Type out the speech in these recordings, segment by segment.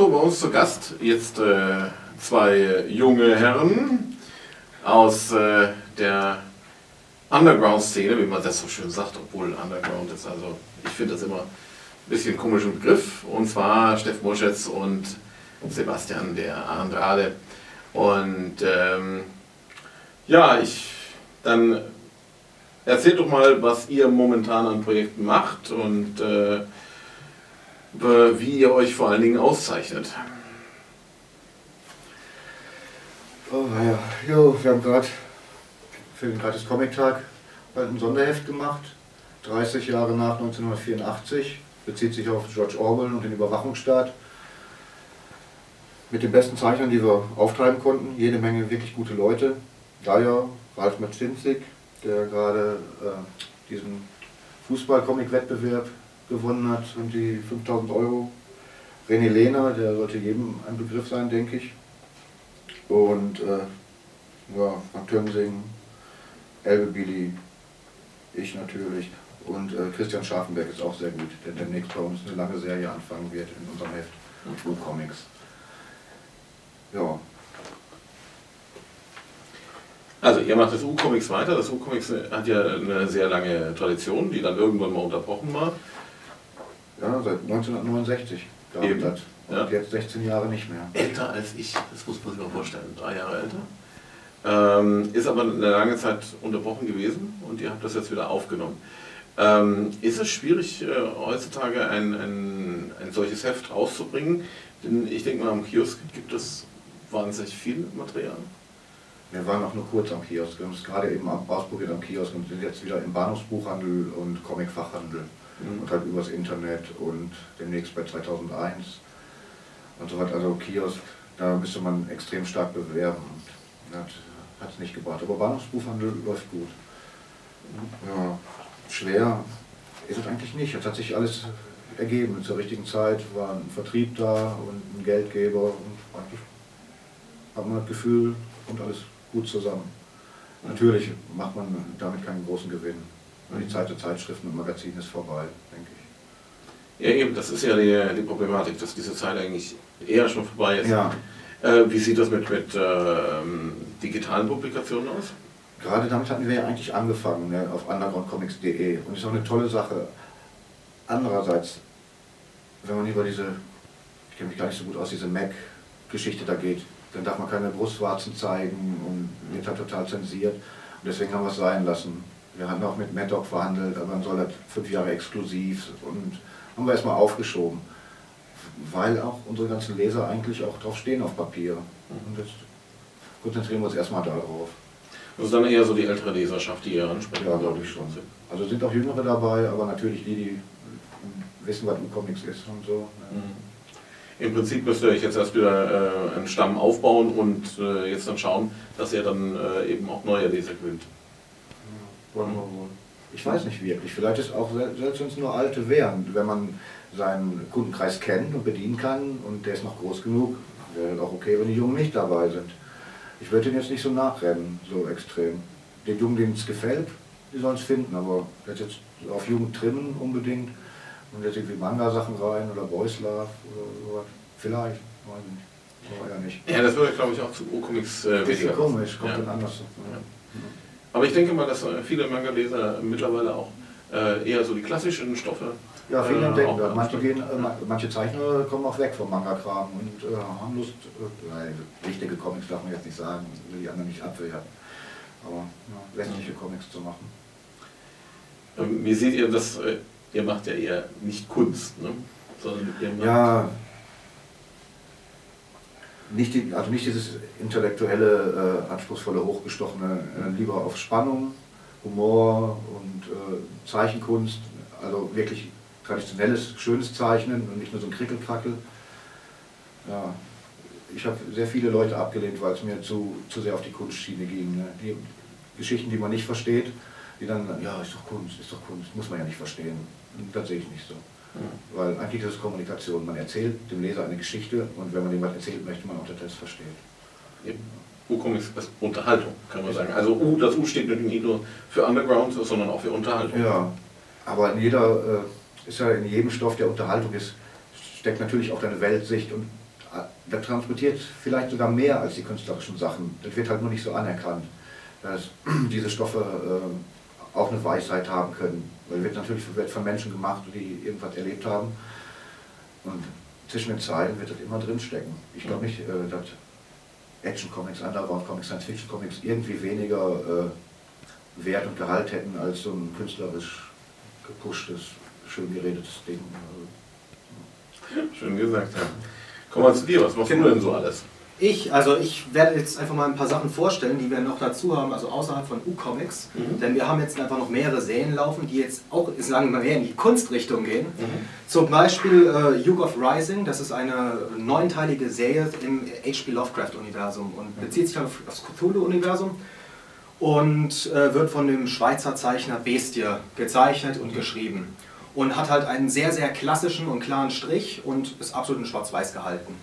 So, bei uns zu Gast jetzt äh, zwei junge Herren aus äh, der Underground-Szene, wie man das so schön sagt, obwohl Underground ist. Also ich finde das immer ein bisschen komischen Begriff. Und zwar Steff Moschetz und Sebastian der Andrade. Und ähm, ja, ich dann erzählt doch mal, was ihr momentan an Projekten macht und äh, wie ihr euch vor allen Dingen auszeichnet. Oh ja, jo, wir haben gerade für den Gratis Comic Tag ein Sonderheft gemacht. 30 Jahre nach 1984. Bezieht sich auf George Orwell und den Überwachungsstaat. Mit den besten Zeichnern, die wir auftreiben konnten. Jede Menge wirklich gute Leute. Daya, Ralf Maczynzik, der gerade äh, diesen Fußball-Comic-Wettbewerb gewonnen hat und die 5000 Euro. René Lehner, der sollte jedem ein Begriff sein, denke ich. Und äh, ja, Frank Tönsing, Elbe Billy, ich natürlich. Und äh, Christian Scharfenberg ist auch sehr gut, der demnächst bei uns eine lange Serie anfangen wird in unserem Heft. Und Comics. Ja. Also ihr macht das U-Comics weiter. Das U-Comics hat ja eine sehr lange Tradition, die dann irgendwann mal unterbrochen war. Ja, seit 1969 gab es das. Und ja. jetzt 16 Jahre nicht mehr. Älter als ich, das muss man sich mal vorstellen, drei Jahre älter. Ähm, ist aber eine lange Zeit unterbrochen gewesen und ihr habt das jetzt wieder aufgenommen. Ähm, ist es schwierig, äh, heutzutage ein, ein, ein solches Heft rauszubringen? Denn ich denke mal, am Kiosk gibt es wahnsinnig viel Material. Wir waren auch nur kurz am Kiosk. Wir haben es gerade eben ausprobiert am Kiosk und sind jetzt wieder im Bahnhofsbuchhandel und Comicfachhandel. Und halt übers Internet und demnächst bei 2001 und so weiter. Also Kiosk, da müsste man extrem stark bewerben. Hat es nicht gebracht. Aber Bahnhofsbuchhandel läuft gut. Ja, schwer ist es eigentlich nicht. Es hat sich alles ergeben. Zur richtigen Zeit war ein Vertrieb da und ein Geldgeber und eigentlich hat man das Gefühl, kommt alles gut zusammen. Natürlich macht man damit keinen großen Gewinn. Die Zeit der Zeitschriften und Magazine ist vorbei, denke ich. Ja, eben, das ist ja die, die Problematik, dass diese Zeit eigentlich eher schon vorbei ist. Ja. Äh, wie sieht das mit, mit ähm, digitalen Publikationen aus? Gerade damit hatten wir ja eigentlich angefangen, ne, auf undergroundcomics.de. Und ist auch eine tolle Sache. Andererseits, wenn man über diese, ich kenne mich gar nicht so gut aus, diese Mac-Geschichte da geht, dann darf man keine Brustwarzen zeigen und wird halt total zensiert. Und deswegen haben wir es sein lassen. Wir hatten auch mit Maddock verhandelt, aber dann soll das fünf Jahre exklusiv und haben wir erstmal aufgeschoben. Weil auch unsere ganzen Leser eigentlich auch drauf stehen auf Papier. Und jetzt konzentrieren wir uns erstmal darauf. Das ist dann eher so die ältere Leserschaft, die ihr ansprechen. Ja, glaube ich schon. Also sind auch Jüngere dabei, aber natürlich die, die wissen, was U-Comics ist und so. Mhm. Im Prinzip müsst ihr euch jetzt erst wieder äh, einen Stamm aufbauen und äh, jetzt dann schauen, dass ihr dann äh, eben auch neue Leser gewinnt. Ja, wollen wir wohl. Ich weiß nicht wirklich. Vielleicht ist auch, selbst wenn es nur alte wären, wenn man seinen Kundenkreis kennt und bedienen kann und der ist noch groß genug, wäre es auch okay, wenn die Jungen nicht dabei sind. Ich würde den jetzt nicht so nachrennen, so extrem. Den Jungen, denen es gefällt, die sollen es finden, aber jetzt auf Jugend trimmen unbedingt und jetzt irgendwie Manga-Sachen rein oder Boys Love oder sowas. Vielleicht, weiß ich nicht. Ja nicht. Ja, das würde, glaube ich, auch zu O-Comics äh, weniger. komisch, kommt ja. dann anders. Ja. Aber ich denke mal, dass äh, viele Manga-Leser mittlerweile auch äh, eher so die klassischen Stoffe. Ja, viele äh, entdecken das. Manche, gehen, manche Zeichner kommen auch weg vom Manga-Kram und äh, haben Lust, äh, richtige Comics darf man jetzt nicht sagen, will die anderen nicht abwehren, aber ja, westliche Comics zu machen. Ähm, wie seht ihr das? Ihr macht ja eher nicht Kunst, ne? sondern ihr macht ja, nicht, die, also nicht dieses intellektuelle, äh, anspruchsvolle, hochgestochene, äh, lieber auf Spannung, Humor und äh, Zeichenkunst, also wirklich traditionelles, schönes Zeichnen und nicht nur so ein Krickelkrackel. Ja, ich habe sehr viele Leute abgelehnt, weil es mir zu, zu sehr auf die Kunstschiene ging. Ne? Die Geschichten, die man nicht versteht, die dann, ja, ist doch Kunst, ist doch Kunst, muss man ja nicht verstehen. Und das sehe ich nicht so. Weil eigentlich ist es Kommunikation. Man erzählt dem Leser eine Geschichte und wenn man dem was erzählt, möchte man auch, dass er es versteht. Eben. U-Comics ist Unterhaltung, kann man sagen. Also U, das U steht nicht nur für Underground, sondern auch für Unterhaltung. Ja, aber in jeder, äh, ist ja in jedem Stoff, der Unterhaltung ist, steckt natürlich auch deine Weltsicht und der transportiert vielleicht sogar mehr als die künstlerischen Sachen. Das wird halt nur nicht so anerkannt, dass diese Stoffe äh, auch eine Weisheit haben können. Weil wird natürlich wird von Menschen gemacht, die irgendwas erlebt haben. Und zwischen den Zeilen wird das immer drinstecken. Ich glaube nicht, äh, dass Action-Comics, Underground-Comics, Science-Fiction-Comics irgendwie weniger äh, Wert und Gehalt hätten als so ein künstlerisch gepushtes, schön geredetes Ding. Also, schön gesagt, ja. Kommen wir zu dir, was machst du denn so alles? Ich, also ich werde jetzt einfach mal ein paar Sachen vorstellen, die wir noch dazu haben, also außerhalb von U-Comics. Mhm. Denn wir haben jetzt einfach noch mehrere Serien laufen, die jetzt auch, sagen wir mal, mehr in die Kunstrichtung gehen. Mhm. Zum Beispiel äh, Yugo of Rising, das ist eine neunteilige Serie im H.P. Lovecraft-Universum und mhm. bezieht sich auf das Cthulhu-Universum und äh, wird von dem Schweizer Zeichner Bestie gezeichnet und geschrieben. Und hat halt einen sehr, sehr klassischen und klaren Strich und ist absolut in Schwarz-Weiß gehalten.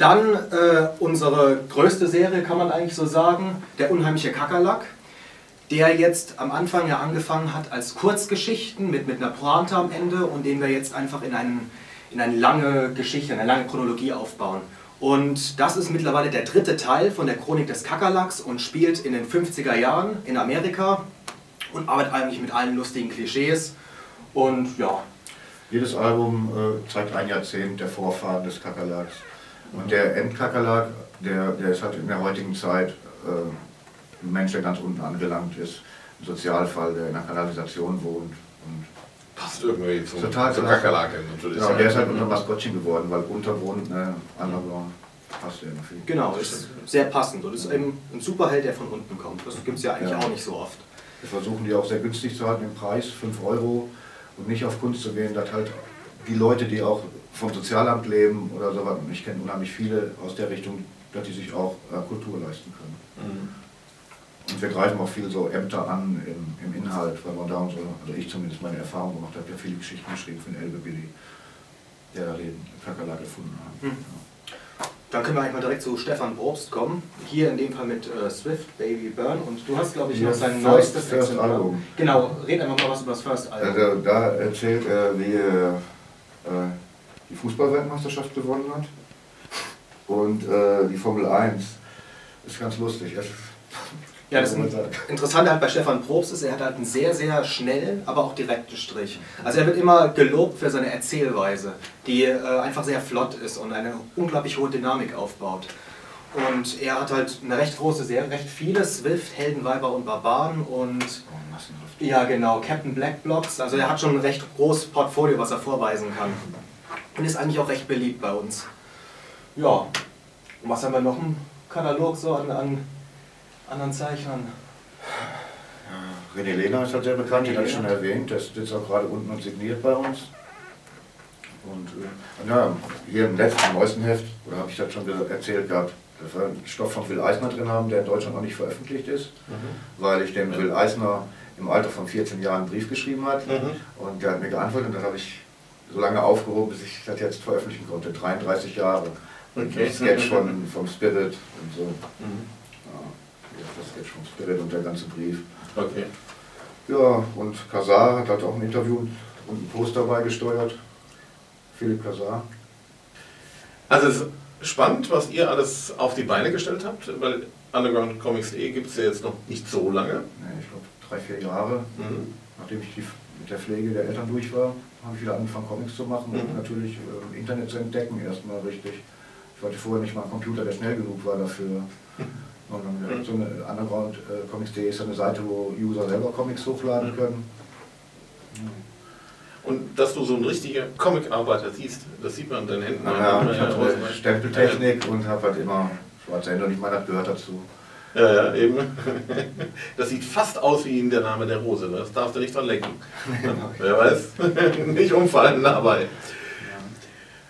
Dann äh, unsere größte Serie, kann man eigentlich so sagen, der unheimliche Kakerlak, der jetzt am Anfang ja angefangen hat als Kurzgeschichten mit, mit einer Pointe am Ende und den wir jetzt einfach in, einen, in eine lange Geschichte, eine lange Chronologie aufbauen. Und das ist mittlerweile der dritte Teil von der Chronik des Kakerlaks und spielt in den 50er Jahren in Amerika und arbeitet eigentlich mit allen lustigen Klischees. Und ja. Jedes Album äh, zeigt ein Jahrzehnt der Vorfahren des Kakerlaks. Und der Endkakerlak, der, der ist halt in der heutigen Zeit äh, ein Mensch, der ganz unten angelangt ist, ein Sozialfall, der in einer Kanalisation wohnt. Und Passt irgendwie zum, total zum Kakerlake natürlich. Ja, der ist halt unser Maskottchen geworden, weil Untergrund, ne, Underground, passt ja immer viel. Genau, ist sehr passend und ist eben ein Superheld, der von unten kommt. Das gibt es ja eigentlich ja. auch nicht so oft. Wir versuchen die auch sehr günstig zu halten im Preis, 5 Euro und nicht auf Kunst zu gehen, dass halt die Leute, die auch vom Sozialamt leben oder so, und ich kenne unheimlich viele aus der Richtung, dass die sich auch äh, Kultur leisten können. Mhm. Und wir greifen auch viel so Ämter an im, im Inhalt, weil man da unsere, also ich zumindest meine Erfahrung gemacht habe, ja viele Geschichten geschrieben von Elbe Billy, der da den Kakerlak gefunden hat. Mhm. Ja. Dann können wir eigentlich mal direkt zu Stefan Probst kommen. Hier in dem Fall mit äh, Swift, Baby Burn. Und du hast, glaube ich, noch sein neuestes First Album. Genau, red einfach mal was über das First Album. Also da erzählt er, wie er äh, die Fußballweltmeisterschaft gewonnen hat. Und äh, die Formel 1 ist ganz lustig. Ja, das Interessante halt bei Stefan Probst ist, er hat halt einen sehr, sehr schnellen, aber auch direkten Strich. Also er wird immer gelobt für seine Erzählweise, die äh, einfach sehr flott ist und eine unglaublich hohe Dynamik aufbaut. Und er hat halt eine recht große Serie, recht viele Swift, Helden, Weiber und Barbaren und oh, ja genau, Captain Black Blocks. Also er hat schon ein recht großes Portfolio, was er vorweisen kann. Und ist eigentlich auch recht beliebt bei uns. Ja, und was haben wir noch im Katalog so an, an anderen Zeichnern? Ja, René Lehner ist halt sehr bekannt, den hatte ich schon erwähnt, der ist jetzt auch gerade unten und signiert bei uns. Und äh, ja, hier im letzten, neuesten Heft, oder habe ich das schon erzählt gehabt, dass wir einen Stoff von Will Eisner drin haben, der in Deutschland noch nicht veröffentlicht ist, mhm. weil ich dem Will Eisner im Alter von 14 Jahren einen Brief geschrieben hat mhm. und der hat mir geantwortet und dann habe ich so lange aufgehoben, bis ich das jetzt veröffentlichen konnte. 33 Jahre. Okay. Ein Sketch von, vom Spirit und so. Mhm. Ja, das Sketch vom Spirit und der ganze Brief. Okay. Ja, und Kazar hat halt auch ein Interview und ein Post dabei gesteuert. Philipp Kazar. Also es ist spannend, was ihr alles auf die Beine gestellt habt, weil Underground Comics.de gibt es ja jetzt noch nicht so lange. Nee, ich glaube drei, vier Jahre, mhm. nachdem ich die, mit der Pflege der Eltern durch war habe ich wieder angefangen, Comics zu machen mhm. und natürlich äh, Internet zu entdecken, erstmal richtig. Ich wollte vorher nicht mal einen Computer, der schnell genug war dafür. Und dann mhm. so eine Underground äh, Comics.de ist eine Seite, wo User selber Comics hochladen mhm. können. Und dass du so ein richtiger Comic-Arbeiter siehst, das sieht man an deinen Händen. Ja, ja, ich habe Stempeltechnik und habe halt immer schwarze Hände und ich meine, das gehört dazu. Ja, ja, eben. Das sieht fast aus wie der Name der Rose. Ne? Das darfst du nicht dran lenken. Wer weiß. nicht umfallen dabei.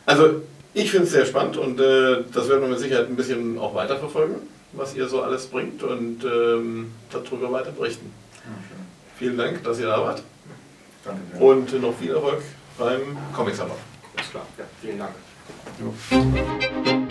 Also, ich finde es sehr spannend und äh, das werden wir mit Sicherheit ein bisschen auch weiterverfolgen, was ihr so alles bringt und ähm, darüber weiter berichten. Ja, Vielen Dank, dass ihr da wart. Danke. Sehr. Und noch viel Erfolg beim Comic Summer. Ist klar. Ja, vielen Dank. Jo.